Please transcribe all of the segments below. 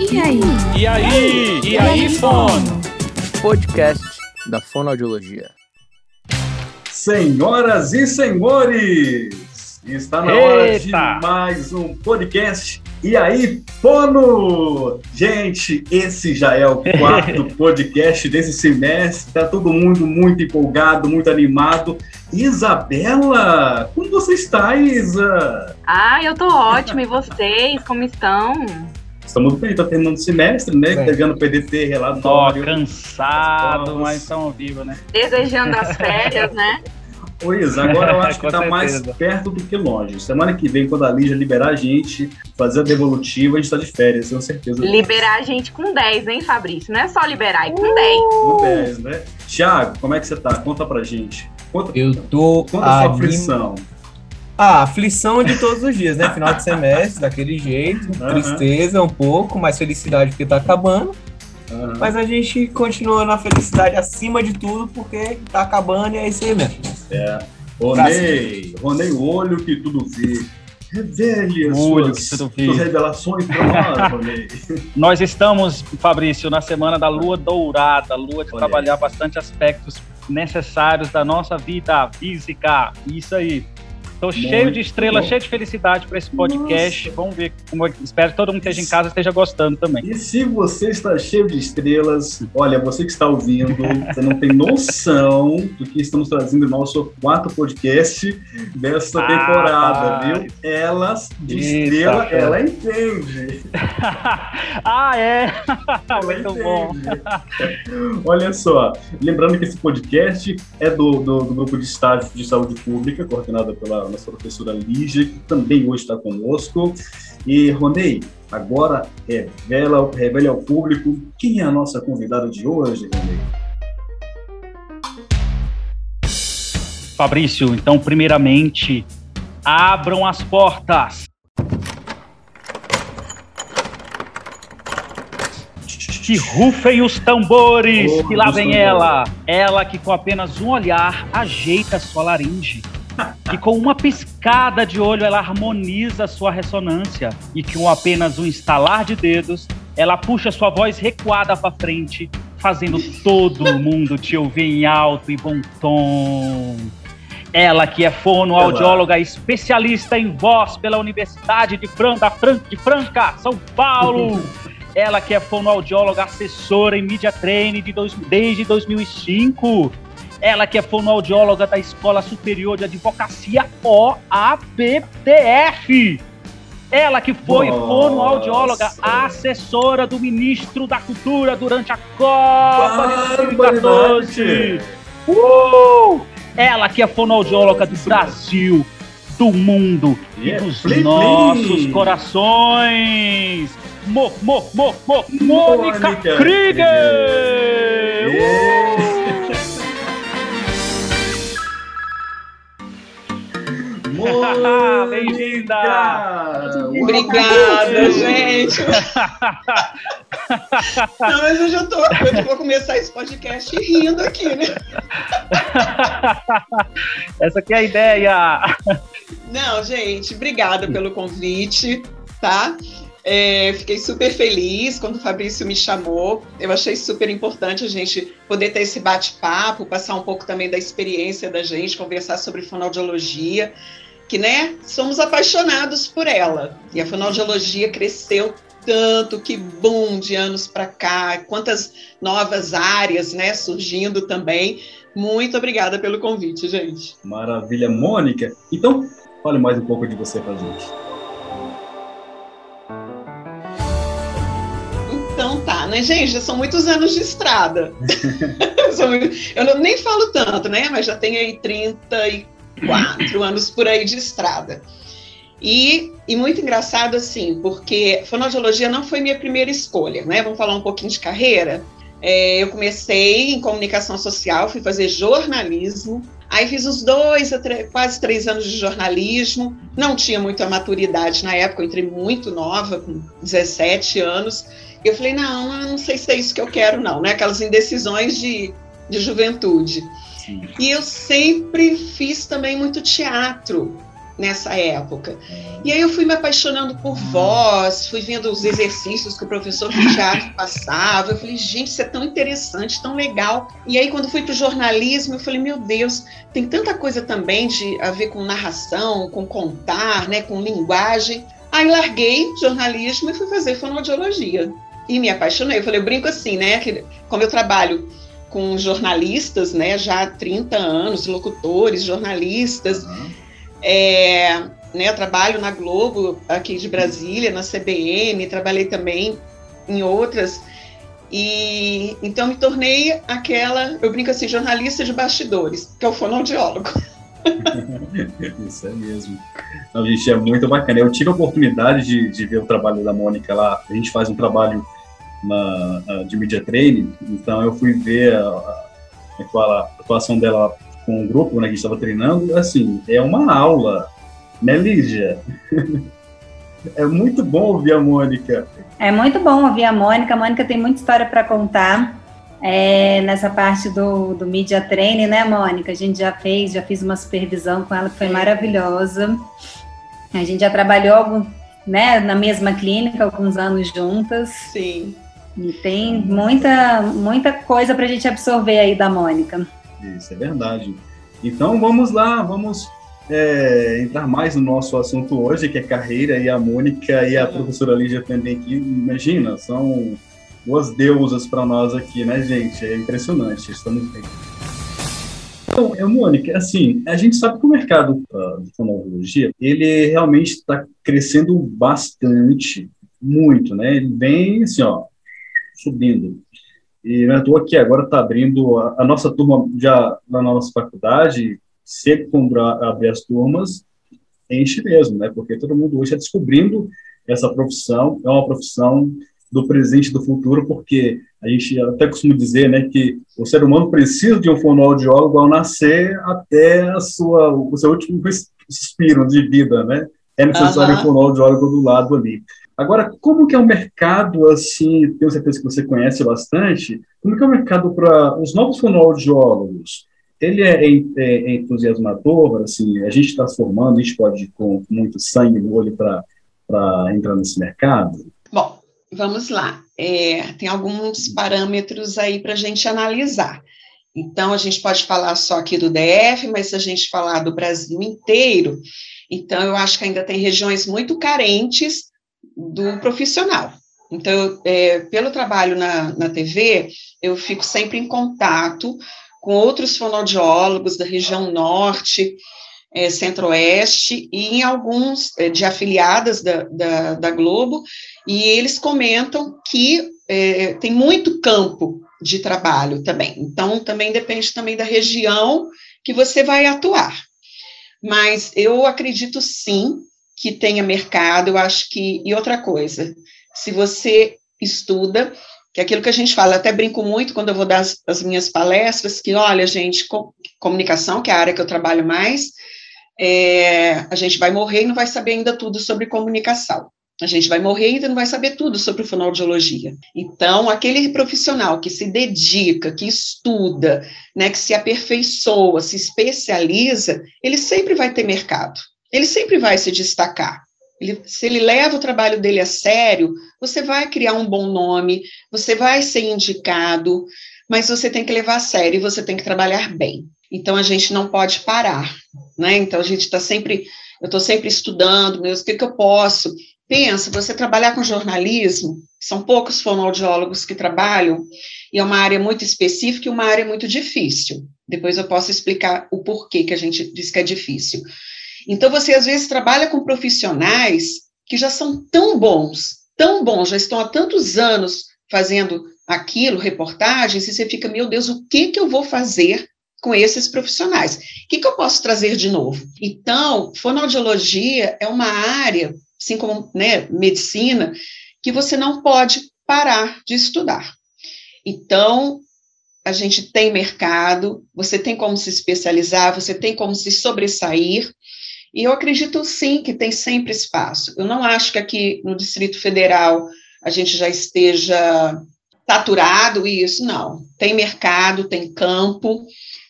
E aí? E aí? E aí, fono? Podcast da Fonoaudiologia. Senhoras e senhores, está na hora de mais um podcast. E aí, Fono? Gente, esse já é o quarto podcast desse semestre. Tá todo mundo muito empolgado, muito animado. Isabela, como você está, Isa? Ah, eu tô ótima. E vocês, como estão? Estamos bem, tá terminando o semestre, né? Bem. Pegando PDT, Tô relatório. cansado, As mas estamos vivos, né? Desejando as férias, né? Ô, Isa, agora eu acho que Com tá mais perto do que longe. Semana que vem, quando a Lígia liberar a gente, fazer a devolutiva, a gente tá de férias, tenho certeza. Liberar a gente com 10, hein, Fabrício? Não é só liberar, é com 10. Com 10, né? Tiago, como é que você tá? Conta pra gente. Conta, Eu tô conta a sua aflição. Ah, aflição de todos os dias, né? Final de semestre, daquele jeito. Aham. Tristeza um pouco, mas felicidade porque tá acabando. Aham. Mas a gente continua na felicidade acima de tudo porque tá acabando e é isso aí mesmo. Ronei, Ronei, o olho que tudo vê. Revele as Olho suas, que tudo vê. suas revelações pra nós, Ronei. Nós estamos, Fabrício, na semana da lua dourada, lua de Olha trabalhar bastante aspectos necessários da nossa vida física. Isso aí. Tô cheio de estrela, bom. cheio de felicidade para esse podcast. Vamos ver como é que- espero que todo mundo que esteja em casa esteja gostando também. E se você está cheio de estrelas, olha, você que está ouvindo, você não tem noção do que estamos trazendo no nosso quarto podcast dessa Ah, temporada, viu? Elas de Eita, estrela, cara. ela entende. ah, é? Ela Muito bom. entende. Olha só, lembrando que esse podcast é do, do, do grupo de estágio de saúde pública, coordenado pela nossa professora Lígia, que também hoje está conosco. E, Ronei, agora revela, revele ao público quem é a nossa convidada de hoje, Ronei. Fabrício, então, primeiramente, abram as portas. Que rufem os tambores, Oh, que lá vem ela. Ela que com apenas um olhar ajeita sua laringe. Que com uma piscada de olho ela harmoniza sua ressonância. E com apenas um estalar de dedos, ela puxa sua voz recuada para frente, fazendo todo mundo te ouvir em alto e bom tom. Ela que é fonoaudióloga especialista em voz pela Universidade de, Fran, da Fran, de Franca, São Paulo. Ela que é fonoaudióloga assessora em Media Training de dois- desde 2005. Ela que é fonoaudióloga da Escola Superior de Advocacia OABTF. Ela que foi Nossa. fonoaudióloga assessora do ministro da Cultura durante a Copa de 2014. Barbaridade! Uh! Ela que é fonoaudióloga do Brasil, do mundo e Yeah. dos Plim, plim. nossos corações. Mo, mo, mo, mo, Mônica Mônica Krieger! Mônica! Bem-vinda! Obrigada, gente. Não, mas eu já tô. Eu vou começar esse podcast rindo aqui, né? Essa aqui é a ideia. Não, gente, obrigada pelo convite, tá? É, fiquei super feliz quando o Fabrício me chamou. Eu achei super importante a gente poder ter esse bate-papo, passar um pouco também da experiência da gente, conversar sobre fonoaudiologia, que, né, somos apaixonados por ela. E a fonoaudiologia cresceu tanto, que boom de anos para cá, quantas novas áreas, né, surgindo também. Muito obrigada pelo convite, gente. Maravilha, Mônica. Então, fale mais um pouco de você pra gente. Então tá, né, gente? Já são muitos anos de estrada. Eu nem falo tanto, né? Mas já tenho aí 34 anos por aí de estrada. E, e muito engraçado, assim, porque fonoaudiologia não foi minha primeira escolha, né? Vamos falar um pouquinho de carreira. É, eu comecei em comunicação social, fui fazer jornalismo. Aí fiz uns dois, quase três anos de jornalismo. Não tinha muita maturidade na época, eu entrei muito nova, com 17 anos. Eu falei, não, não sei se é isso que eu quero, não, né? Aquelas indecisões de, de juventude. Sim. E eu sempre fiz também muito teatro. nessa época. E aí eu fui me apaixonando por voz, fui vendo os exercícios que o professor de teatro passava. Eu falei, gente, isso é tão interessante, tão legal. E aí, quando fui para o jornalismo, eu falei, meu Deus, tem tanta coisa também de a ver com narração, com contar, né, com linguagem. Aí larguei jornalismo e fui fazer fonoaudiologia. E me apaixonei. Eu falei, eu brinco assim, né? Que, como eu trabalho com jornalistas, né, já há 30 anos, locutores, jornalistas. Uhum. É, né, trabalho na Globo, aqui de Brasília, na CBN, trabalhei também em outras. E então me tornei aquela, eu brinco assim, jornalista de bastidores, que é o fonoaudiólogo. Isso é mesmo. Não, gente, é muito bacana. Eu tive a oportunidade de, de ver o trabalho da Mônica lá. A gente faz um trabalho na, de media training, então eu fui ver a, a, a atuação dela com o grupo né, que estava treinando, assim, é uma aula, né, Lígia? é muito bom ouvir a Mônica. É muito bom ouvir a Mônica. A Mônica tem muita história para contar. É, nessa parte do, do Media Training, né, Mônica? A gente já fez, já fiz uma supervisão com ela que foi maravilhosa. A gente já trabalhou algum, né, na mesma clínica alguns anos juntas. Sim. E tem muita, muita coisa para a gente absorver aí da Mônica. Isso é verdade. Então vamos lá, vamos é, entrar mais no nosso assunto hoje, que é carreira, e a Mônica e a professora Lígia também aqui. Imagina, são duas deusas para nós aqui, né, gente? É impressionante, estamos bem. Então, é, Mônica, assim, a gente sabe que o mercado uh, de fonologia, ele realmente está crescendo bastante, muito, né? Ele vem, assim, ó, subindo. E não estou aqui agora está abrindo a, a, nossa turma já na nossa faculdade, sempre quando abrir as turmas, enche mesmo, né? Porque todo mundo hoje está descobrindo essa profissão, é uma profissão do presente e do futuro, porque a gente até costuma dizer, né, que o ser humano precisa de um fonoaudiólogo ao nascer até a sua, o seu último suspiro de vida, né? É necessário uhum. um fonoaudiólogo do lado ali. Agora, como que é o mercado, assim, tenho certeza que você conhece bastante, como que é o mercado para os novos fonoaudiólogos? Ele é, é, é, entusiasmador, assim, a gente está se formando, a gente pode ir com muito sangue no olho para entrar nesse mercado? Bom, vamos lá. É, tem alguns parâmetros aí para a gente analisar. Então, a gente pode falar só aqui do DF, mas se a gente falar do Brasil inteiro, então eu acho que ainda tem regiões muito carentes do profissional. Então, é, pelo trabalho na, na TV, eu fico sempre em contato com outros fonoaudiólogos da região norte, é, centro-oeste e em alguns é, de afiliadas da, da, da, Globo, e eles comentam que é, tem muito campo de trabalho também. Então, também depende também da região que você vai atuar. Mas eu acredito sim que tenha mercado, eu acho que. E outra coisa, se você estuda, que é aquilo que a gente fala, até brinco muito quando eu vou dar as, as minhas palestras, que olha, gente, com, comunicação, que é a área que eu trabalho mais, é, a gente vai morrer e não vai saber ainda tudo sobre comunicação. A gente vai morrer e ainda não vai saber tudo sobre fonoaudiologia. Então, aquele profissional que se dedica, que estuda, né, que se aperfeiçoa, se especializa, ele sempre vai ter mercado ele sempre vai se destacar. Ele, se ele leva o trabalho dele a sério, você vai criar um bom nome, você vai ser indicado, mas você tem que levar a sério e você tem que trabalhar bem. Então a gente não pode parar, né? Então a gente está sempre, eu estou sempre estudando, meus, o que, que eu posso? Pensa, você trabalhar com jornalismo, são poucos fonoaudiólogos que trabalham, e é uma área muito específica e uma área muito difícil. Depois eu posso explicar o porquê que a gente diz que é difícil. Então, você às vezes trabalha com profissionais que já são tão bons, tão bons, já estão há tantos anos fazendo aquilo, reportagens, e você fica, meu Deus, o que, que eu vou fazer com esses profissionais? O que, que eu posso trazer de novo? Então, fonoaudiologia é uma área, assim como né, medicina, que você não pode parar de estudar. Então, a gente tem mercado, você tem como se especializar, você tem como se sobressair, e eu acredito sim que tem sempre espaço. Eu não acho que aqui no Distrito Federal a gente já esteja saturado isso, não. Tem mercado, tem campo,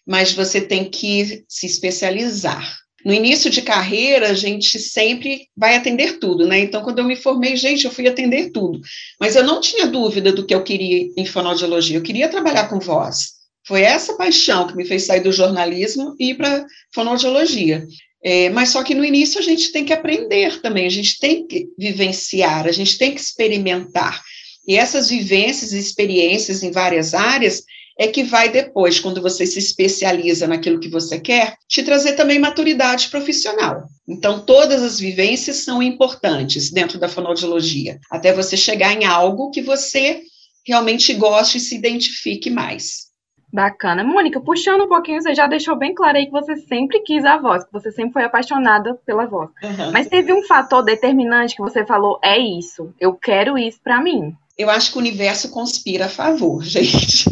mas você tem que se especializar. no início de carreira, a gente sempre vai atender tudo, né? Então, quando eu me formei, gente, eu fui atender tudo. Mas eu não tinha dúvida do que eu queria em fonoaudiologia. Eu queria trabalhar com voz. Foi essa paixão que me fez sair do jornalismo e ir para fonoaudiologia. É, mas só que no início a gente tem que aprender também, a gente tem que vivenciar, a gente tem que experimentar. E essas vivências e experiências em várias áreas é que vai depois, quando você se especializa naquilo que você quer, te trazer também maturidade profissional. Então, todas as vivências são importantes dentro da fonoaudiologia, até você chegar em algo que você realmente goste e se identifique mais. Bacana. Mônica, puxando um pouquinho, você já deixou bem claro aí que você sempre quis a voz, que você sempre foi apaixonada pela voz. Uhum. Mas teve um fator determinante que você falou, é isso, eu quero isso para mim. Eu acho que o universo conspira a favor, gente.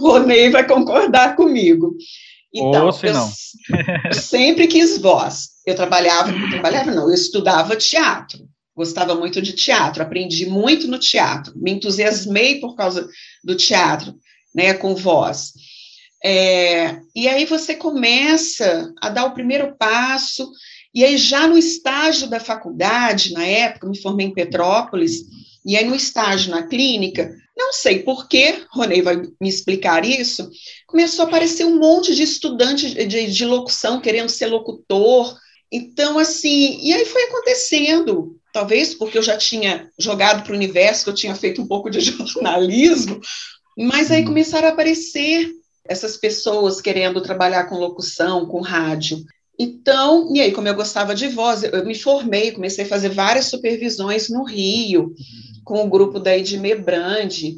Ronei vai concordar comigo. Então, Ou se eu, não. eu sempre quis voz. Eu trabalhava, não trabalhava não, eu estudava teatro. Gostava muito de teatro, aprendi muito no teatro, me entusiasmei por causa do teatro né, com voz. É, e aí você começa a dar o primeiro passo, e aí já no estágio da faculdade, na época, me formei em Petrópolis, e aí no estágio na clínica, não sei por que, Ronei vai me explicar isso, começou a aparecer um monte de estudantes de, de locução querendo ser locutor, então, assim, e aí foi acontecendo, talvez porque eu já tinha jogado para o universo, que eu tinha feito um pouco de jornalismo, mas aí começaram a aparecer essas pessoas querendo trabalhar com locução, com rádio. Então, e aí, como eu gostava de voz, eu me formei, comecei a fazer várias supervisões no Rio, uhum. com o grupo da Edmê Brandi.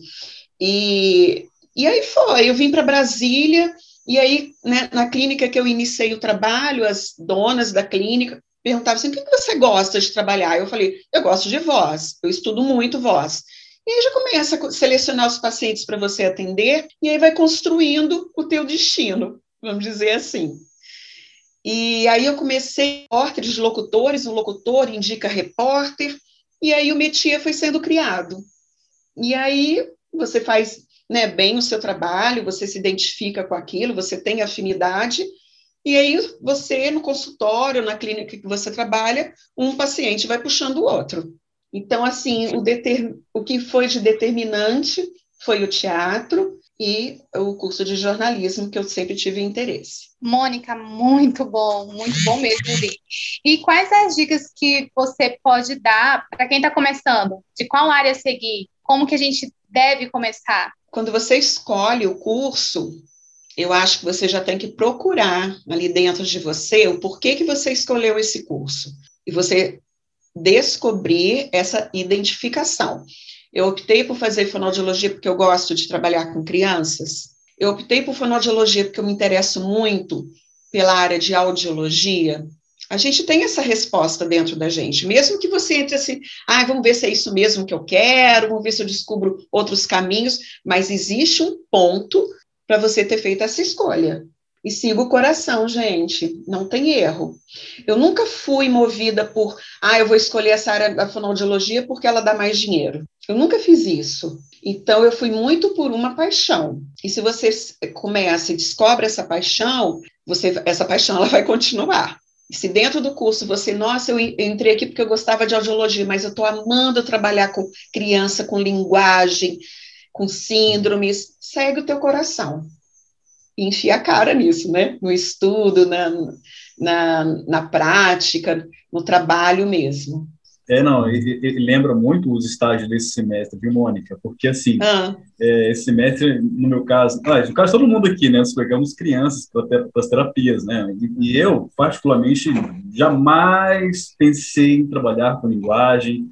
E, e aí foi, eu vim para Brasília, e aí, né, na clínica que eu iniciei o trabalho, as donas da clínica perguntavam assim: o que você gosta de trabalhar? Eu falei: eu gosto de voz, eu estudo muito voz. E aí já começa a selecionar os pacientes para você atender, e aí vai construindo o teu destino, vamos dizer assim. E aí eu comecei repórteres de locutores, um locutor indica repórter, e aí o métier foi sendo criado. E aí você faz né, bem o seu trabalho, você se identifica com aquilo, você tem afinidade, e aí você, no consultório, na clínica que você trabalha, um paciente vai puxando o outro. Então, assim, o, deter... o que foi de determinante foi o teatro e o curso de jornalismo, que eu sempre tive interesse. Mônica, muito bom, muito bom mesmo, E quais as dicas que você pode dar para quem está começando? De qual área seguir? Como que a gente deve começar? Quando você escolhe o curso, eu acho que você já tem que procurar ali dentro de você o porquê que você escolheu esse curso. E você descobrir essa identificação. Eu optei por fazer fonoaudiologia porque eu gosto de trabalhar com crianças. Eu optei por fonoaudiologia porque eu me interesso muito pela área de audiologia. A gente tem essa resposta dentro da gente, mesmo que você entre assim, ah, vamos ver se é isso mesmo que eu quero, vamos ver se eu descubro outros caminhos, mas existe um ponto para você ter feito essa escolha e siga o coração, gente, não tem erro. Eu nunca fui movida por, ah, eu vou escolher essa área da fonoaudiologia porque ela dá mais dinheiro. Eu nunca fiz isso. Então, eu fui muito por uma paixão. E se você começa e descobre essa paixão, você, essa paixão ela vai continuar. E se dentro do curso você, nossa, eu entrei aqui porque eu gostava de audiologia, mas eu estou amando trabalhar com criança, com linguagem, com síndromes, segue o teu coração e enfia a cara nisso, né? No estudo, na, na, na prática, no trabalho mesmo. É, não, ele, ele, lembra muito os estágios desse semestre, viu, Mônica? Porque, assim, ah. é, esse semestre, no meu caso, ah, no caso todo mundo aqui, né, nós pegamos crianças para as terapias, né, e, e, eu, particularmente, jamais pensei em trabalhar com linguagem,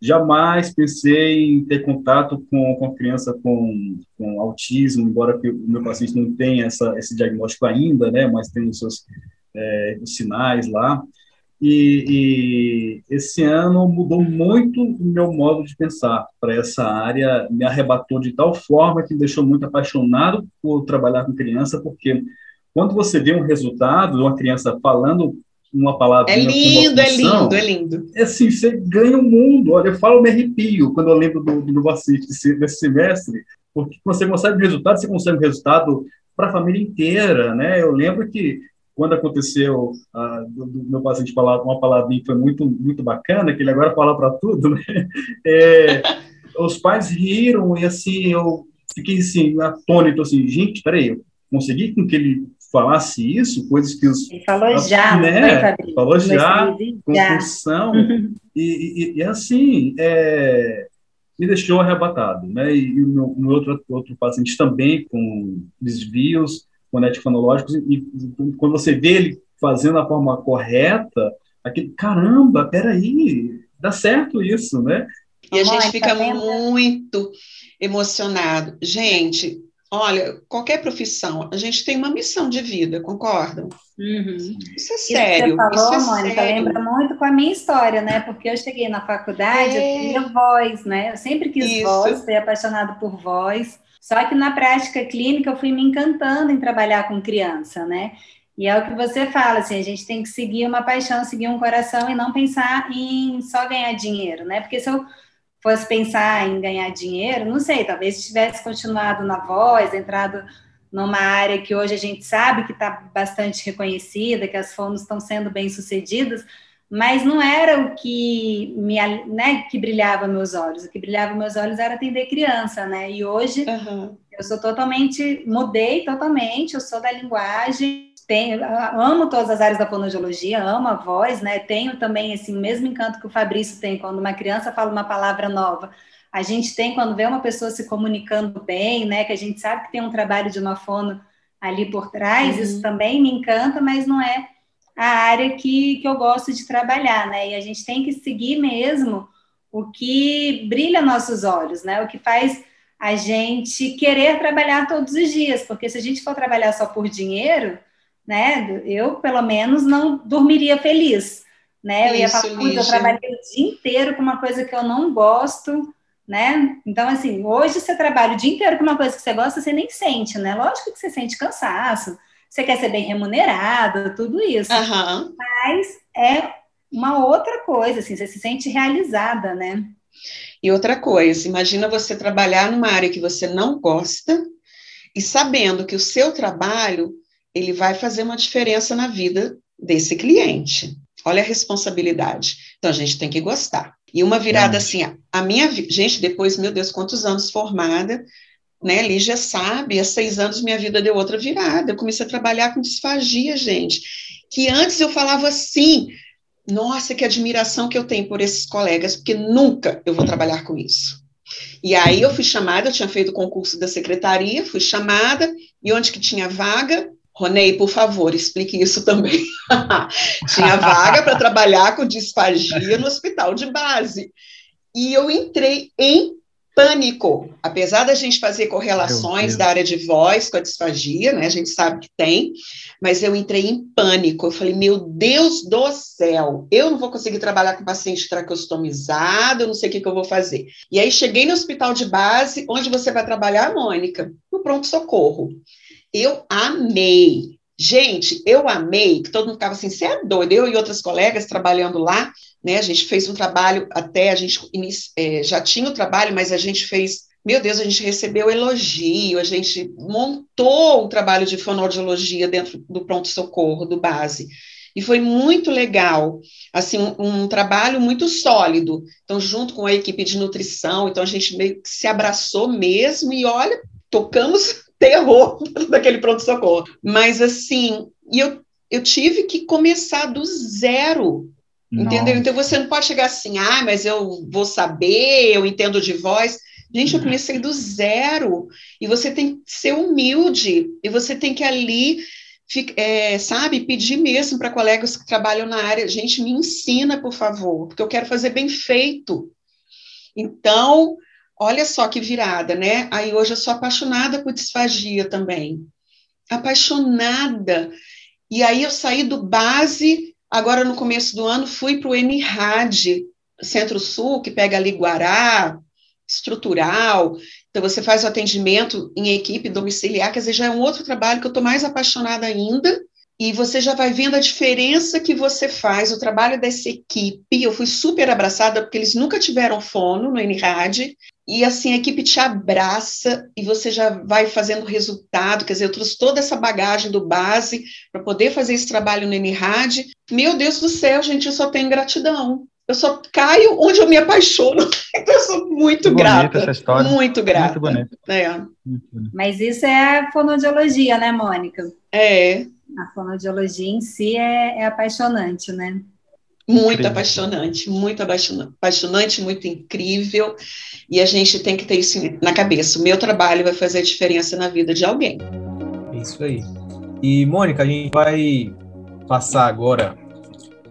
jamais pensei em ter contato com, com criança com, com autismo, embora o meu paciente não tenha essa, esse diagnóstico ainda, né, mas tem os seus é, os sinais lá. E, e, esse ano mudou muito o meu modo de pensar para essa área, me arrebatou de tal forma que me deixou muito apaixonado por trabalhar com criança, porque quando você vê um resultado de uma criança falando uma palavra. É lindo, é lindo, é lindo. É assim, você ganha o um mundo. Olha, eu falo, me arrepio quando eu lembro do, do meu desse, semestre, porque você consegue resultado, você consegue resultado para a família inteira, né? Eu lembro que quando aconteceu uh, do, do, meu paciente falar uma palavrinha que foi muito, muito bacana, que ele agora fala para tudo, né? É, os pais riram e assim, eu fiquei assim, atônito, assim, gente, peraí, eu consegui com que ele falasse isso, coisas que os... Ele falou já, né? Foi, falou já, com função, e, e, e, assim, é, me deixou arrebatado, né? E, e no, no, outro, outro paciente também com desvios fonético-fonológicos, e, e quando você vê ele fazendo a forma correta, aquele, caramba, peraí, dá certo isso, né? E a gente fica muito emocionado. Gente, olha, qualquer profissão, a gente tem uma missão de vida, concordam? Uhum. Isso é sério. Isso que você falou, isso é Mônica, sério. lembra muito com a minha história, né? Porque eu cheguei na faculdade, é. eu queria voz, né? Eu sempre quis isso. voz, fui apaixonada por voz. Só que na prática clínica eu fui me encantando em trabalhar com criança, né? E é o que você fala, assim, a gente tem que seguir uma paixão, seguir um coração e não pensar em só ganhar dinheiro, né? Porque se eu fosse pensar em ganhar dinheiro, não sei, talvez tivesse continuado na voz, entrado numa área que hoje a gente sabe que está bastante reconhecida, que as fonos estão sendo bem sucedidas, mas não era o que me, né, que brilhava meus olhos. O que brilhava meus olhos era atender criança, né? E hoje uhum. eu sou totalmente, mudei totalmente, eu sou da linguagem, tenho, amo todas as áreas da fonoaudiologia, amo a voz, né? Tenho também esse mesmo encanto que o Fabrício tem quando uma criança fala uma palavra nova. A gente tem quando vê uma pessoa se comunicando bem, né? Que a gente sabe que tem um trabalho de uma fono ali por trás, uhum. isso também me encanta, mas não é a área que, que eu gosto de trabalhar, né? E a gente tem que seguir mesmo o que brilha nossos olhos, né? O que faz a gente querer trabalhar todos os dias, porque se a gente for trabalhar só por dinheiro, né? Eu, pelo menos, não dormiria feliz, né? Eu ia falar, eu trabalhei o dia inteiro com uma coisa que eu não gosto, né? Então, assim, hoje você trabalha o dia inteiro com uma coisa que você gosta, você nem sente, né? Lógico que você sente cansaço, você quer ser bem remunerado, tudo isso. Uhum. Mas é uma outra coisa, assim, você se sente realizada, né? E outra coisa, imagina você trabalhar numa área que você não gosta e sabendo que o seu trabalho ele vai fazer uma diferença na vida desse cliente. Olha a responsabilidade. Então a gente tem que gostar. E uma virada é. assim, a minha gente, depois, meu Deus, quantos anos formada, né? Lígia sabe, há seis anos minha vida deu outra virada. Eu comecei a trabalhar com disfagia, gente. Que antes eu falava assim, nossa, que admiração que eu tenho por esses colegas, porque nunca eu vou trabalhar com isso. E aí eu fui chamada, eu tinha feito o concurso da secretaria, fui chamada, e onde que tinha vaga? Ronei, por favor, explique isso também. Tinha vaga para trabalhar com disfagia no hospital de base. E eu entrei em pânico. Apesar da gente fazer correlações da área de voz com a disfagia, né? A gente sabe que tem, mas eu entrei em pânico. Eu falei, meu Deus do céu, eu não vou conseguir trabalhar com paciente tracostomizado, eu não sei o que, que eu vou fazer. E aí cheguei no hospital de base, onde você vai trabalhar, Mônica? No pronto-socorro. Eu amei. Gente, eu amei, que todo mundo ficava assim, você é doido, eu e outras colegas trabalhando lá, né, a gente fez um trabalho, até a gente é, já tinha o trabalho, mas a gente fez, meu Deus, a gente recebeu elogio, a gente montou o trabalho de fonoaudiologia dentro do pronto-socorro, do base, e foi muito legal, assim, um, um, trabalho muito sólido, então, junto com a equipe de nutrição, então a gente meio que se abraçou mesmo, e olha, tocamos terror daquele pronto-socorro. Mas, assim, e eu, eu tive que começar do zero, Nossa. entendeu? Então, você não pode chegar assim, ah, mas eu vou saber, eu entendo de voz. Gente, eu comecei do zero, e você tem que ser humilde, e você tem que ali é, sabe, pedir mesmo para colegas que trabalham na área, gente, me ensina, por favor, porque eu quero fazer bem feito. Então, Olha só que virada, né? Aí hoje eu sou apaixonada por disfagia também. Apaixonada. E aí eu saí do base, agora no começo do ano, fui para o NRAD, Centro-Sul, que pega ali Guará, estrutural. Então, você faz o atendimento em equipe domiciliar, quer dizer, já é um outro trabalho que eu estou mais apaixonada ainda, e você já vai vendo a diferença que você faz, o trabalho dessa equipe. Eu fui super abraçada, porque eles nunca tiveram fono no NRAD, e assim, a equipe te abraça e você já vai fazendo resultado. Quer dizer, eu trouxe toda essa bagagem do base para poder fazer esse trabalho no NRAD. Meu Deus do céu, gente, eu só tenho gratidão. Eu só caio onde eu me apaixono. Então, eu sou muito, grata. Essa história. Muito grata. Muito bonito. É. Mas isso é fonodiologia, né, Mônica? é. A fonodiologia em si é, é apaixonante, né? Muito Incrível. apaixonante, muito apaixona- apaixonante, muito incrível. E a gente tem que ter isso na cabeça. O meu trabalho vai fazer a diferença na vida de alguém. É isso aí. E, Mônica, a gente vai passar agora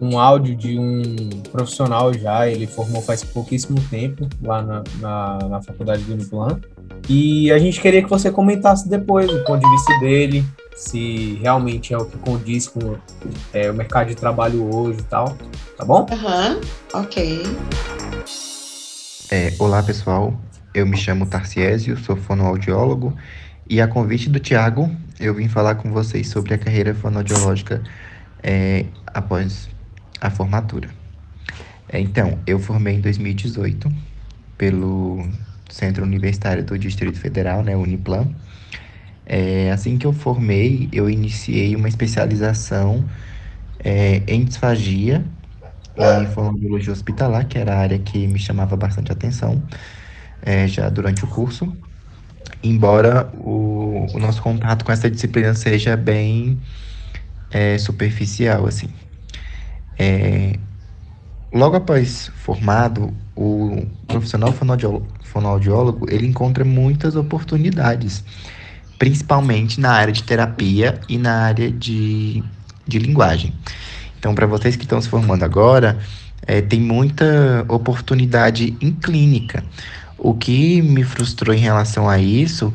um áudio de um profissional já, ele formou faz pouquíssimo tempo lá na, na, na faculdade do Uniplan. E a gente queria que você comentasse depois o ponto de vista dele, se realmente é o que condiz com é, o mercado de trabalho hoje e tal, tá bom? Aham, ok. É, olá pessoal, eu me chamo Tarciésio, sou fonoaudiólogo e a convite do Tiago eu vim falar com vocês sobre a carreira fonoaudiológica é, após a formatura. É, então, eu formei em 2018 pelo Centro Universitário do Distrito Federal, né, Uniplan. É, assim que eu formei, eu iniciei uma especialização é, em disfagia e fonoaudiologia hospitalar, que era a área que me chamava bastante atenção é, já durante o curso. Embora o, o nosso contato com essa disciplina seja bem é, superficial, assim. É, logo após formado, o profissional fonoaudiólogo, fonoaudiólogo ele encontra muitas oportunidades, principalmente na área de terapia e na área de, de linguagem. Então, para vocês que estão se formando agora, é, tem muita oportunidade em clínica. O que me frustrou em relação a isso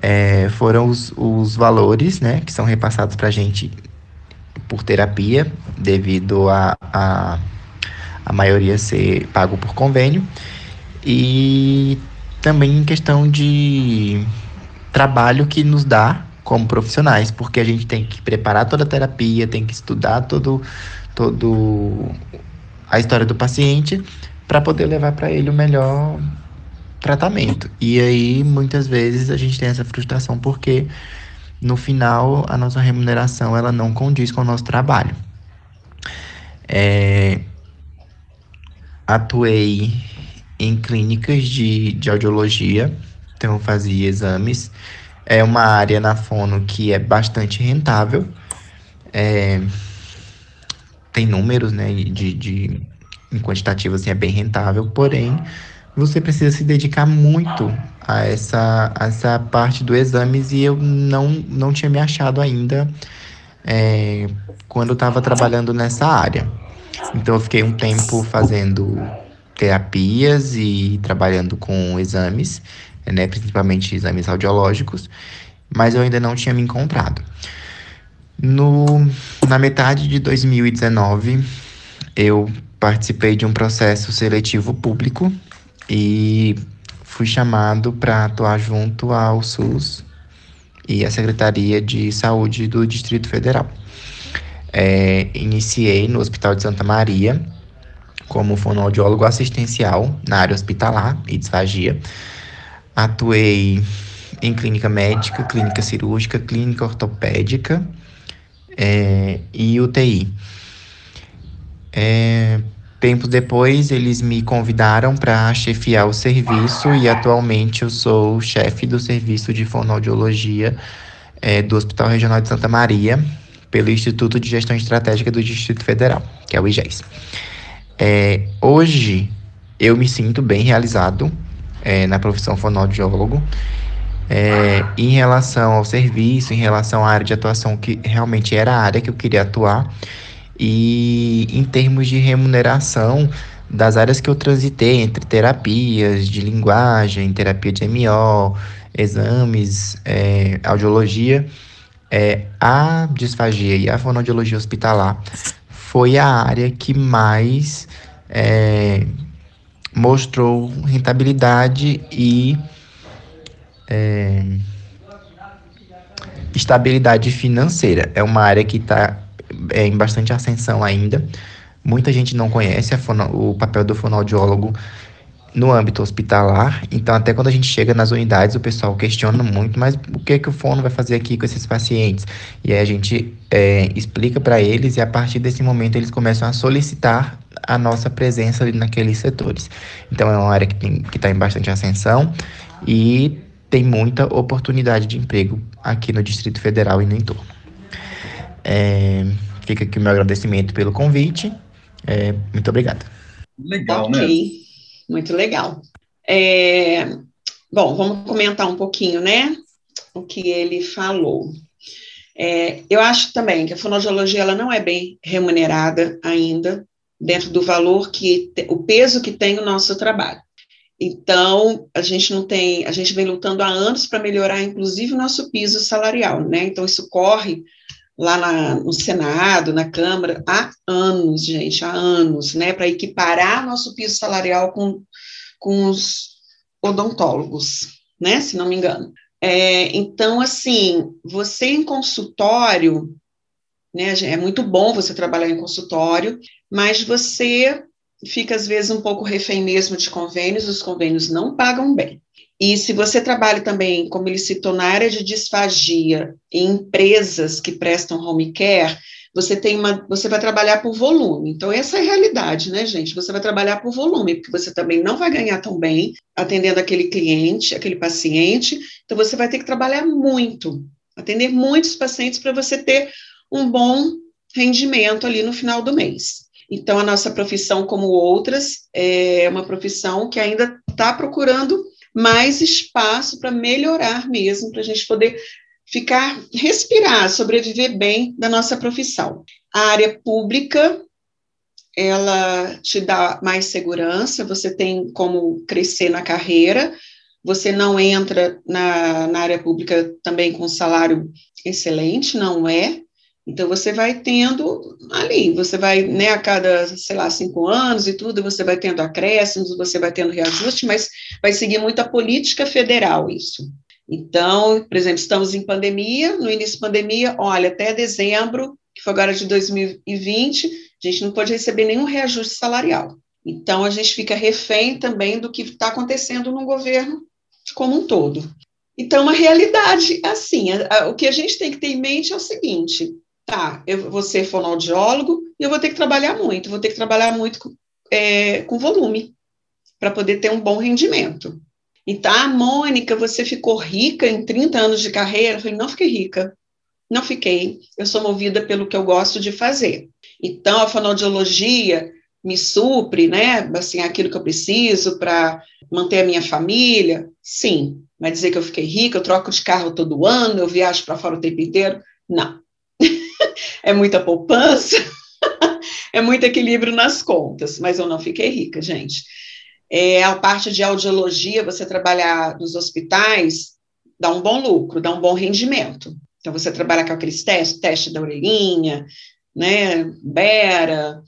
é, foram os, os valores né, que são repassados para a gente por terapia, devido a, a, a maioria ser pago por convênio, e também em questão de trabalho que nos dá como profissionais, porque a gente tem que preparar toda a terapia, tem que estudar todo, todo a história do paciente para poder levar para ele o melhor tratamento. E aí, muitas vezes, a gente tem essa frustração porque no final a nossa remuneração ela não condiz com o nosso trabalho. É, atuei em clínicas de, de audiologia, então fazia exames. É uma área na fono que é bastante rentável. É, tem números, né, de, de em quantitativo assim é bem rentável, porém você precisa se dedicar muito a essa, a essa parte do exames e eu não, não tinha me achado ainda é, quando eu estava trabalhando nessa área. Então eu fiquei um tempo fazendo terapias e trabalhando com exames, né, principalmente exames audiológicos, mas eu ainda não tinha me encontrado. No, na metade de 2019, eu participei de um processo seletivo público e fui chamado para atuar junto ao SUS e à Secretaria de Saúde do Distrito Federal. É, iniciei no Hospital de Santa Maria como fonoaudiólogo assistencial na área hospitalar e disfagia. Atuei em clínica médica, clínica cirúrgica, clínica ortopédica é, e UTI. É, tempos depois, eles me convidaram para chefiar o serviço e atualmente eu sou chefe do serviço de fonoaudiologia é, do Hospital Regional de Santa Maria, pelo Instituto de Gestão Estratégica do Distrito Federal, que é o IGES. É, hoje, eu me sinto bem realizado é, na profissão fonoaudiólogo. É, em relação ao serviço, em relação à área de atuação, que realmente era a área que eu queria atuar, e em termos de remuneração das áreas que eu transitei entre terapias de linguagem, terapia de MO, exames, é, audiologia, é, a disfagia e a fonoaudiologia hospitalar foi a área que mais é, mostrou rentabilidade e é, estabilidade financeira. É uma área que está é, em bastante ascensão ainda. Muita gente não conhece fono, o papel do fonoaudiólogo no âmbito hospitalar. Então, até quando a gente chega nas unidades, o pessoal questiona muito, mas o que, que o fono vai fazer aqui com esses pacientes? E aí a gente é, explica para eles e a partir desse momento eles começam a solicitar a nossa presença ali naqueles setores. Então, é uma área que está em bastante ascensão e tem muita oportunidade de emprego aqui no Distrito Federal e no entorno. É, fica aqui o meu agradecimento pelo convite. É, muito obrigado. Legal, né? okay. né? Muito legal. É, bom, vamos comentar um pouquinho, né? O que ele falou. É, eu acho também que a fonoaudiologia ela não é bem remunerada ainda dentro do valor que o peso que tem o nosso trabalho. Então, a gente não tem, a gente vem lutando há anos para melhorar, inclusive, o nosso piso salarial, né? Então, isso corre lá na, no Senado, na Câmara, há anos, gente, há anos, né? Para equiparar nosso piso salarial com, com os odontólogos, né? Se não me engano. É, então, assim, você em consultório, né? É muito bom você trabalhar em consultório, mas você fica, às vezes, um pouco refém mesmo de convênios, os convênios não pagam bem. E se você trabalha também, como ele citou, na área de disfagia, em empresas que prestam home care, você tem uma, você vai trabalhar por volume. Então, essa é a realidade, né, gente? Você vai trabalhar por volume, porque você também não vai ganhar tão bem atendendo aquele cliente, aquele paciente. Então, você vai ter que trabalhar muito, atender muitos pacientes para você ter um bom rendimento ali no final do mês. Então, a nossa profissão, como outras, é uma profissão que ainda está procurando mais espaço para melhorar mesmo, para a gente poder ficar, respirar, sobreviver bem da nossa profissão. A área pública, ela te dá mais segurança, você tem como crescer na carreira, você não entra na, na área pública também com salário excelente, não é, então, você vai tendo ali, você vai, né, a cada, sei lá, cinco anos e tudo, você vai tendo acréscimos, você vai tendo reajuste, mas vai seguir muito a política federal isso. Então, por exemplo, estamos em pandemia, no início da pandemia, olha, até dezembro, que foi agora de 2020, a gente não pode receber nenhum reajuste salarial. Então, a gente fica refém também do que está acontecendo no governo como um todo. Então, uma realidade assim, a, a, o que a gente tem que ter em mente é o seguinte: tá, eu vou ser fonoaudiólogo e eu vou ter que trabalhar muito, vou ter que trabalhar muito com, é, com volume para poder ter um bom rendimento. Então, ah, Mônica, você ficou rica em 30 anos de carreira? Eu falei, não fiquei rica, não fiquei. Eu sou movida pelo que eu gosto de fazer. Então, a fonoaudiologia me supre, né, assim, aquilo que eu preciso para manter a minha família? Sim. Vai dizer que eu fiquei rica, eu troco de carro todo ano, eu viajo para fora o tempo inteiro? Não é muita poupança, é muito equilíbrio nas contas, mas eu não fiquei rica, gente. É, a parte de audiologia, você trabalhar nos hospitais, dá um bom lucro, dá um bom rendimento. Então, você trabalha com aqueles testes, teste da orelhinha, né, bera,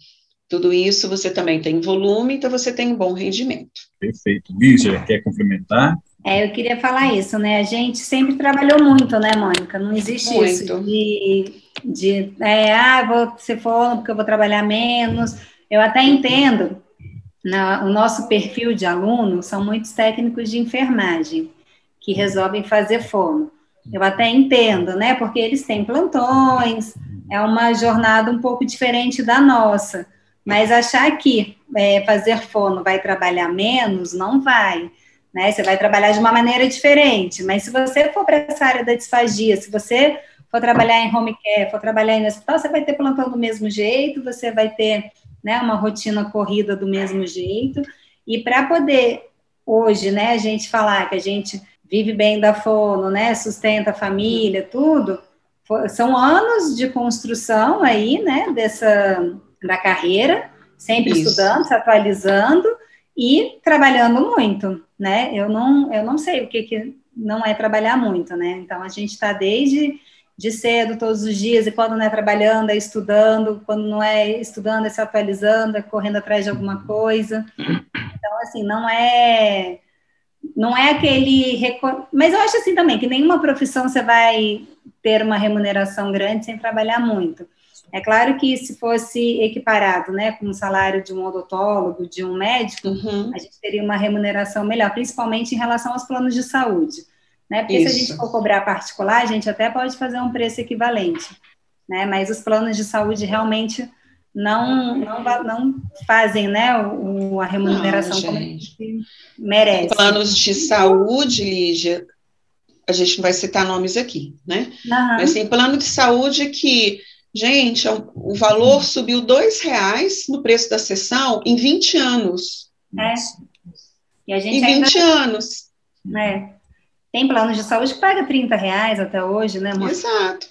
tudo isso você também tem volume, então você tem um bom rendimento. Perfeito. Lígia, quer complementar? É, eu queria falar isso, né? A gente sempre trabalhou muito, né, Mônica? Não existe muito. isso de, de é, ah, vou ser fono porque eu vou trabalhar menos. Eu até entendo, na, o nosso perfil de aluno são muitos técnicos de enfermagem que resolvem fazer fono. Eu até entendo, né? Porque eles têm plantões, é uma jornada um pouco diferente da nossa. Mas achar que é, fazer fono vai trabalhar menos, não vai né? Você vai trabalhar de uma maneira diferente, mas se você for para essa área da disfagia, se você for trabalhar em home care, for trabalhar em hospital, você vai ter plantão do mesmo jeito, você vai ter né, uma rotina corrida do mesmo jeito, e para poder hoje, né, a gente falar que a gente vive bem da fono, né, sustenta a família, tudo, são anos de construção aí, né, dessa da carreira, sempre Isso. estudando, se atualizando e trabalhando muito, né? Eu não, eu não sei o que, que não é trabalhar muito, né? Então a gente está desde de cedo, todos os dias, e quando não é trabalhando, é estudando, quando não é estudando, é se atualizando, é correndo atrás de alguma coisa. Então, assim, não é não é aquele. Mas eu acho assim também, que nenhuma profissão você vai ter uma remuneração grande sem trabalhar muito. É claro que se fosse equiparado, né, com o salário de um odontólogo, de um médico, uhum. a gente teria uma remuneração melhor, principalmente em relação aos planos de saúde, né? Porque Isso. se a gente for cobrar particular, a gente até pode fazer um preço equivalente, né? Mas os planos de saúde realmente não não, não fazem, né, o, a remuneração não, como a gente merece. Planos de saúde, Lígia, a gente não vai citar nomes aqui, né? Uhum. Mas tem plano de saúde que Gente, é o valor subiu dois reais no preço da sessão em 20 anos. É. E a gente em 20 ainda... anos. É. Tem planos de saúde que paga 30 reais até hoje, né, amor? Exato.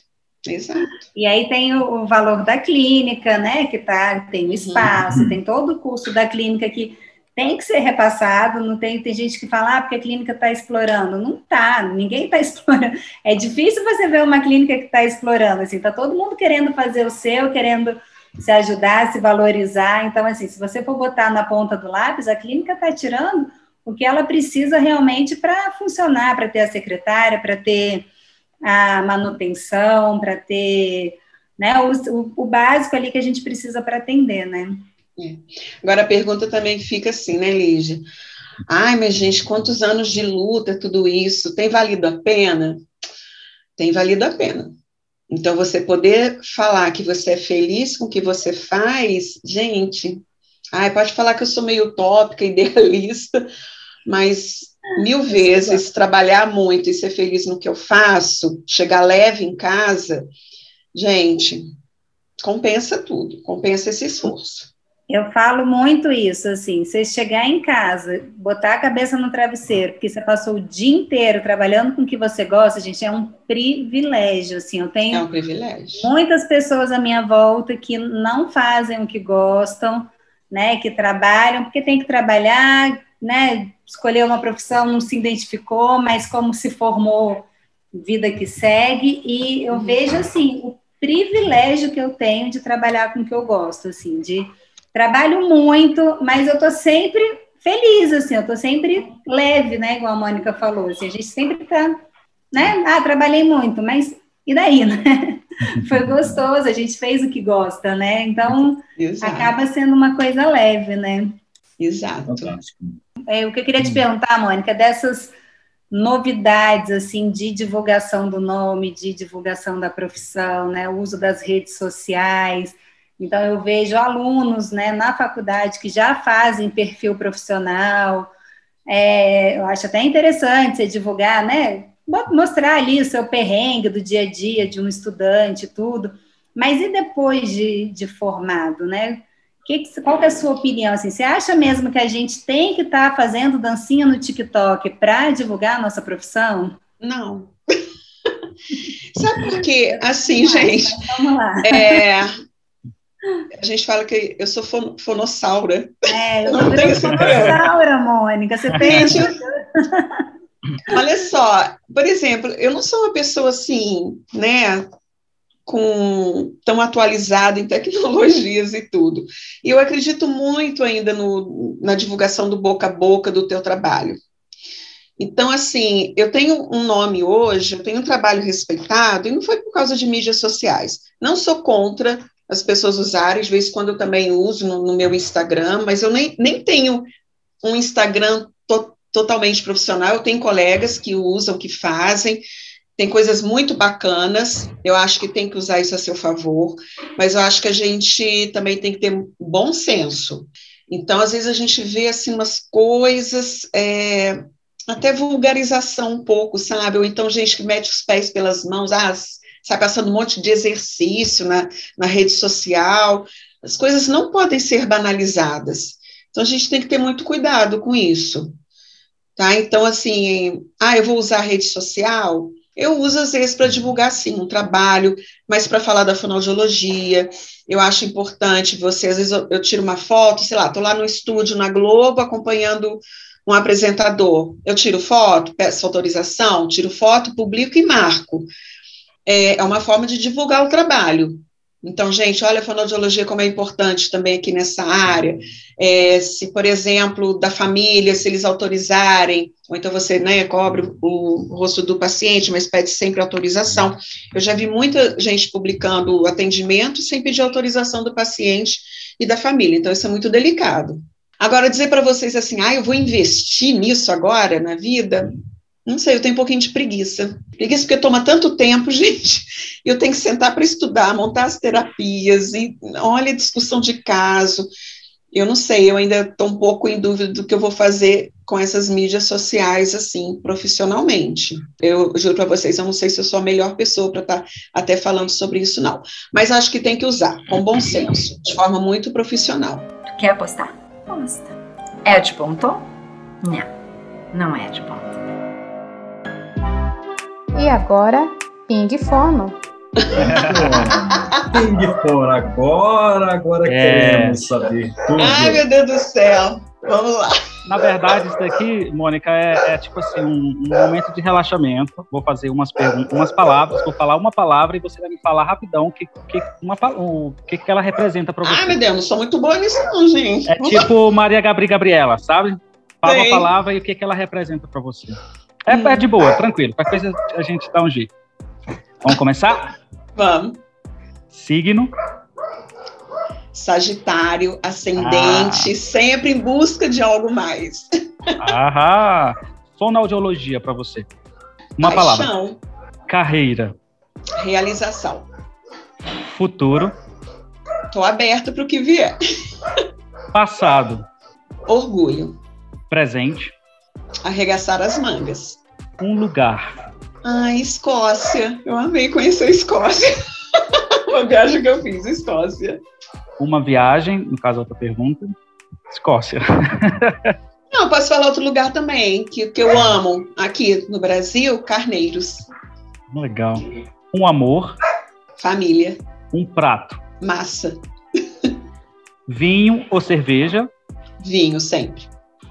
Exato. E aí tem o, o, valor da clínica, né? Que tá, tem o uhum. espaço, uhum. tem todo o custo da clínica que tem que ser repassado, não tem, tem gente que fala, ah, porque a clínica está explorando. Não está, ninguém está explorando. É difícil você ver uma clínica que está explorando, assim, está todo mundo querendo fazer o seu, querendo se ajudar, se valorizar. Então, assim, se você for botar na ponta do lápis, a clínica está tirando o que ela precisa realmente para funcionar, para ter a secretária, para ter a manutenção, para ter né, o, o, básico ali que a gente precisa para atender, né? É. Agora a pergunta também fica assim, né, Lígia? Ai, mas gente, quantos anos de luta, tudo isso, tem valido a pena? Tem valido a pena. Então, você poder falar que você é feliz com o que você faz, gente, ai, pode falar que eu sou meio utópica, idealista, mas mil vezes trabalhar muito e ser feliz no que eu faço, chegar leve em casa, gente, compensa tudo, compensa esse esforço. Eu falo muito isso, assim, você chegar em casa, botar a cabeça no travesseiro, porque você passou o dia inteiro trabalhando com o que você gosta, gente, é um privilégio, assim, eu tenho é um privilégio. muitas pessoas à minha volta que não fazem o que gostam, né, que trabalham, porque tem que trabalhar, né, escolher uma profissão, não se identificou, mas como se formou, vida que segue, e eu uhum. vejo, assim, o privilégio que eu tenho de trabalhar com o que eu gosto, assim, de Trabalho muito, mas eu tô sempre feliz, assim, eu tô sempre leve, né? Igual a Mônica falou, assim, a gente sempre tá, né? Ah, trabalhei muito, mas e daí, né? Foi gostoso, a gente fez o que gosta, né? Então, Exato. acaba sendo uma coisa leve, né? Exato. É, o que eu queria te perguntar, Mônica, dessas novidades, assim, de divulgação do nome, de divulgação da profissão, né? O uso das redes sociais, então, eu vejo alunos né, na faculdade que já fazem perfil profissional. É, eu acho até interessante você divulgar, né? Mostrar ali o seu perrengue do dia a dia de um estudante tudo. Mas e depois de, de formado, né? Que, qual que é a sua opinião? Assim, você acha mesmo que a gente tem que estar tá fazendo dancinha no TikTok para divulgar a nossa profissão? Não. Sabe por quê? Assim, gente. Vamos lá. É, a gente fala que eu sou fon fonossaura. É, eu não tenho fonossaura, Mônica. Você tem. Olha só, por exemplo, eu não sou uma pessoa assim, né, com tão atualizada em tecnologias e tudo. E eu acredito muito ainda no, na divulgação do boca a boca do teu trabalho. Então, assim, eu tenho um nome hoje, eu tenho um trabalho respeitado, e não foi por causa de mídias sociais. Não sou contra as pessoas usarem, de vez em quando eu também uso no, no meu Instagram, mas eu nem, nem tenho um Instagram to, totalmente profissional, eu tenho colegas que usam, que fazem, tem coisas muito bacanas, eu acho que tem que usar isso a seu favor, mas eu acho que a gente também tem que ter bom senso. Então, às vezes a gente vê, assim, umas coisas, é, até vulgarização um pouco, sabe? Ou então gente que mete os pés pelas mãos, ah, sai passando um monte de exercício na, na rede social. As coisas não podem ser banalizadas. Então, a gente tem que ter muito cuidado com isso. Tá? Então, assim, ah, eu vou usar a rede social? Eu uso, às vezes, para divulgar, sim, um trabalho, mas para falar da fonoaudiologia, eu acho importante você, às vezes, eu, eu tiro uma foto, sei lá, estou lá no estúdio, na Globo, acompanhando um apresentador. Eu tiro foto, peço autorização, tiro foto, publico e marco é, é uma forma de divulgar o trabalho. Então, gente, olha a fonoaudiologia como é importante também aqui nessa área. É, se, por exemplo, da família, se eles autorizarem, ou então você né, cobre o, rosto do paciente, mas pede sempre autorização. Eu já vi muita gente publicando atendimento sem pedir autorização do paciente e da família, então isso é muito delicado. Agora, dizer para vocês assim, ah, eu vou investir nisso agora na vida, não sei, eu tenho um pouquinho de preguiça. Preguiça porque toma tanto tempo, gente. Eu tenho que sentar para estudar, montar as terapias, e olha a discussão de caso. Eu não sei, eu ainda estou um pouco em dúvida do que eu vou fazer com essas mídias sociais, assim, profissionalmente. Eu juro para vocês, eu não sei se eu sou a melhor pessoa para estar tá até falando sobre isso, não. Mas acho que tem que usar, com bom senso, de forma muito profissional. Quer apostar? Aposta. É de ponto? Não, não é de ponto. E agora, Ping Fono. Ping Fono, agora, agora é. queremos saber tudo. Ai, meu Deus do céu. Vamos lá. Na verdade, isso daqui, Mônica, é, é tipo assim, um, um, momento de relaxamento. Vou fazer umas perguntas, umas palavras, vou falar uma palavra e você vai me falar rapidão o que, que, uma, o que, que ela representa para você. Ai, meu Deus, não sou muito boa nisso, não, gente. É tipo Maria Gabriela Gabriela, sabe? Fala Sim. uma palavra e o que, que ela representa para você. É, é de boa, tranquilo. Qualquer coisa a gente dá um jeito. Vamos começar? Vamos. Signo. Sagitário, ascendente, ah. sempre em busca de algo mais. Aham. Fonoaudiologia para você. Uma Paixão. palavra. Carreira. Realização. Futuro. Tô aberto para o que vier. Passado. Orgulho. Presente arregaçar as mangas. Um lugar. Ah, Escócia. Eu amei conhecer a Escócia. Uma viagem que eu fiz, Escócia. Uma viagem, no caso, outra pergunta. Escócia. Não, posso falar outro lugar também, que, que eu amo aqui no Brasil, Carneiros. Legal. Um amor. Família. Um prato. Massa. Vinho ou cerveja? Vinho, sempre.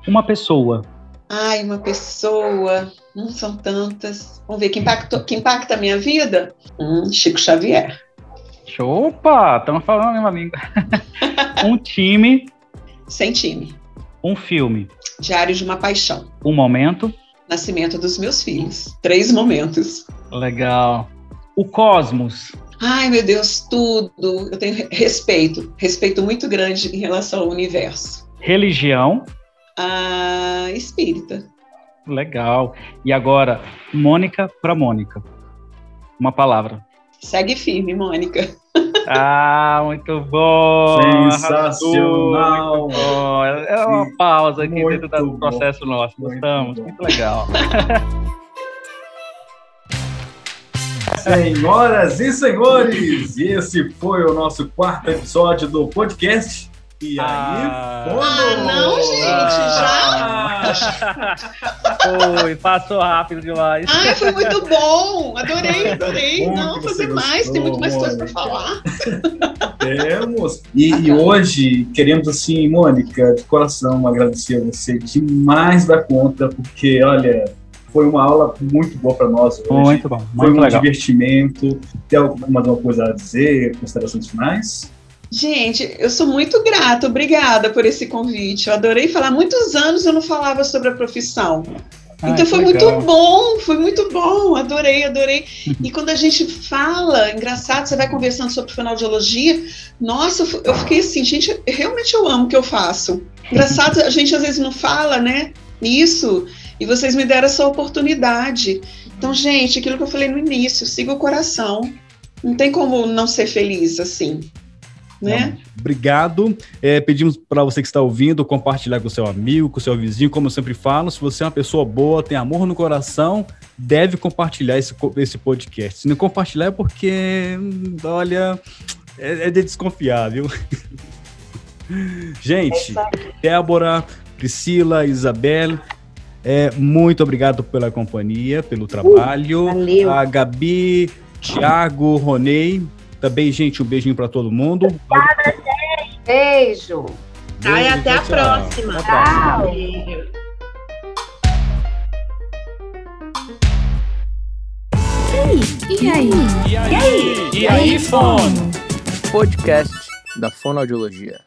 Uma pessoa. Ai, uma pessoa, não são tantas. Vamos ver, que, impactou, que impacta a minha vida? Hum, Chico Xavier. Opa, estamos falando a mesma língua. um time. Sem time. Um filme. Diário de uma Paixão. Um momento. Nascimento dos meus filhos. Três momentos. Legal. O cosmos. Ai, meu Deus, tudo. Eu tenho respeito, respeito muito grande em relação ao universo. Religião a espírita. Legal. E agora, Mônica para Mônica. Uma palavra. Segue firme, Mônica. Ah, muito bom! Sensacional! Muito bom. É uma pausa aqui muito dentro do processo nosso. Gostamos, muito, muito legal. Senhoras e senhores, esse foi o nosso quarto episódio do podcast e aí, ah, ah não, gente, já? Foi, passou rápido demais. Ai, foi muito bom, adorei, adorei. não, fazer mais, tem muito mais coisa para falar. Temos. E, e, hoje queremos, assim, Mônica, de coração agradecer a você demais da conta, porque, olha, foi uma aula muito boa para nós hoje. Muito bom, muito Foi um legal. divertimento. Tem alguma coisa a dizer, considerações finais? Gente, eu sou muito grata, obrigada por esse convite. Eu adorei falar. Muitos anos eu não falava sobre a profissão. Então foi legal. muito bom, foi muito bom, adorei, adorei. E quando a gente fala, engraçado, você vai conversando sobre fonoaudiologia, nossa, eu fiquei assim, gente, realmente eu amo o que eu faço. Engraçado, a gente às vezes não fala, né, nisso, e vocês me deram essa oportunidade. Então, gente, aquilo que eu falei no início, siga o coração. Não tem como não ser feliz assim. Né? Obrigado. É, pedimos para você que está ouvindo compartilhar com o seu amigo, com o seu vizinho, como eu sempre falo. Se você é uma pessoa boa, tem amor no coração, deve compartilhar esse, esse podcast. Se não compartilhar é porque, olha, é, é de desconfiar, viu? Gente, Débora, Priscila, Isabel, é, muito obrigado pela companhia, pelo trabalho. Uh, a Gabi, Thiago, Ronei, também, gente, um beijinho para todo mundo. Obrigada, gente. Beijo. Beijo e até a próxima. Até a próxima. E aí? E aí? E aí? E aí, fone? podcast da fonoaudiologia.